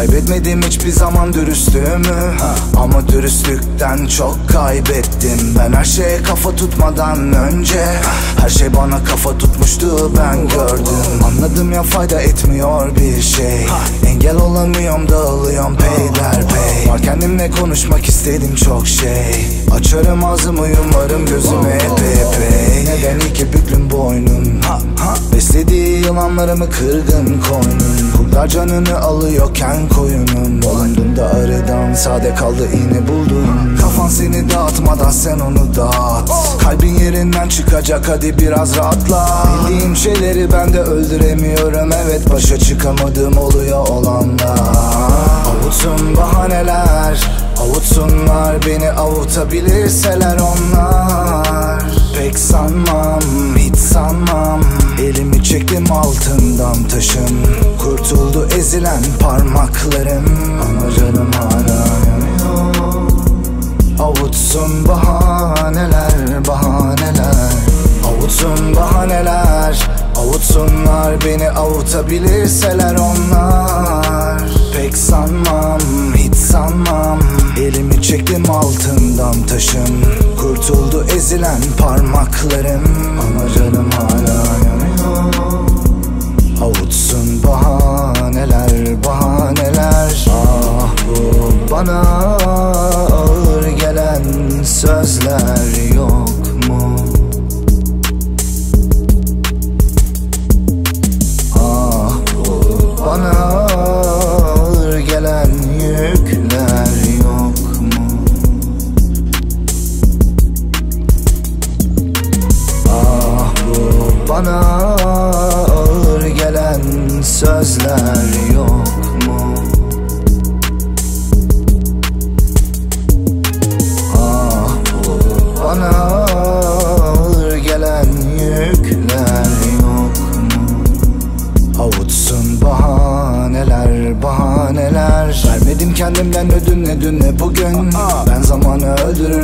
Kaybetmedim hiçbir zaman dürüstlüğümü. Ama dürüstlükten çok kaybettim. Ben her şeye kafa tutmadan önce. Her şey bana kafa tutmuştu ben gördüm. Anladım ya fayda etmiyor bir şey. Engel olamıyorum dağılıyorum peyderpey Var kendimle konuşmak istedim çok şey. Açarım ağzımı yumarım gözümü epey. Epey Neden iki büklüm boynum? Beslediği yılanlarımı kırgın koynum. Kurtlar canını alıyorken koyunum Dolandığımda arıdan sade kaldı iğne buldum Kafan seni dağıtmadan sen onu dağıt. Kalbin yerinden çıkacak hadi biraz rahatla. Bildiğim şeyleri ben de öldüremiyorum Evet. Başa çıkamadığım oluyor olanlar. Avutsun bahaneler Avutsunlar. Beni avutabilirseler onlar. Pek sanmam hiç sanmam çektim altından taşın Kurtuldu ezilen parmaklarım. Ama canım hala Avutsun bahaneler bahaneler. Avutsun bahaneler. Avutsunlar beni avutabilirseler onlar. Pek sanmam hiç sanmam. Elimi çektim altından taşın Kurtuldu ezilen parmaklarım. Ama canım hala sözler yok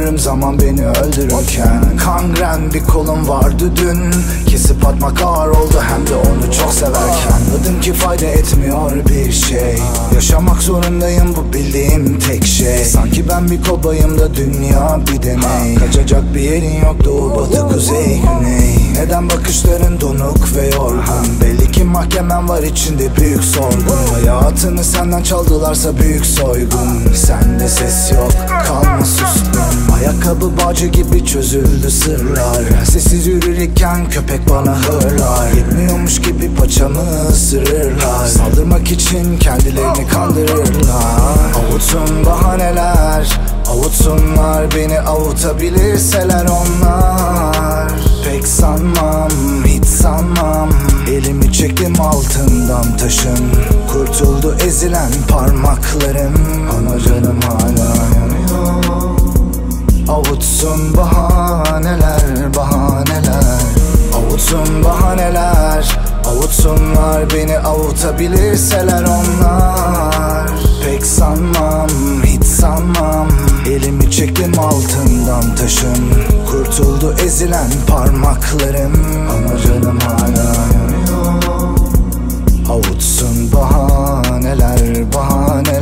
öldürürüm zaman beni öldürürken. Kangren bir kolum vardı dün. Kesip atmak ağır oldu hem de onu çok severken. Anladım ki fayda etmiyor bir şey. Yaşamak zorundayım bu bildiğim tek şey. Sanki ben bir kobayım da dünya bir deney. Kaçacak bir yerin yok doğu batı kuzey güney. Neden bakışların donuk ve yorgun? Belli ki mahkemen var içinde büyük sorgun. Hayatını senden çaldılarsa büyük soygun. Sende ses yok kalma suskun Ayakkabı bağcı gibi çözüldü sırlar. Sessiz yürürken köpek bana hırlar. Yetmiyormuş gibi paçamı ısırırlar. Saldırmak için kendilerini kandırırlar. Avutsun bahaneler Avutsunlar beni avutabilirseler onlar. Pek sanmam hiç sanmam. Elimi çektim altından taşın. Kurtuldu ezilen parmaklarım. Ama canım hala Avutsun bahaneler bahaneler. Avutsun bahaneler Avutsunlar beni avutabilirseler onlar. Pek sanmam hiç sanmam. Elimi çektim altından taşın. Kurtuldu ezilen parmaklarım. Ama canım hala yanıyor. Avutsun bahaneler bahaneler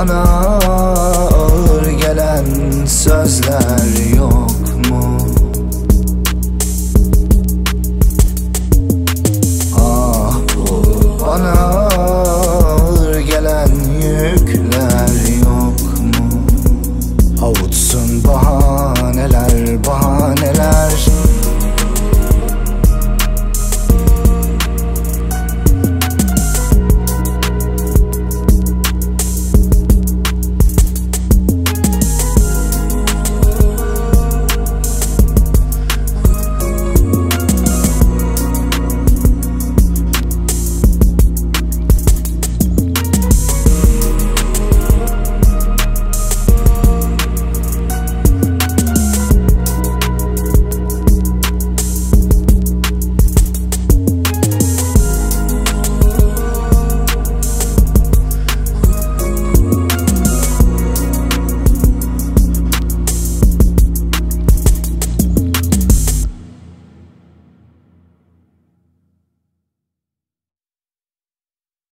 bana ağır gelen sözler yok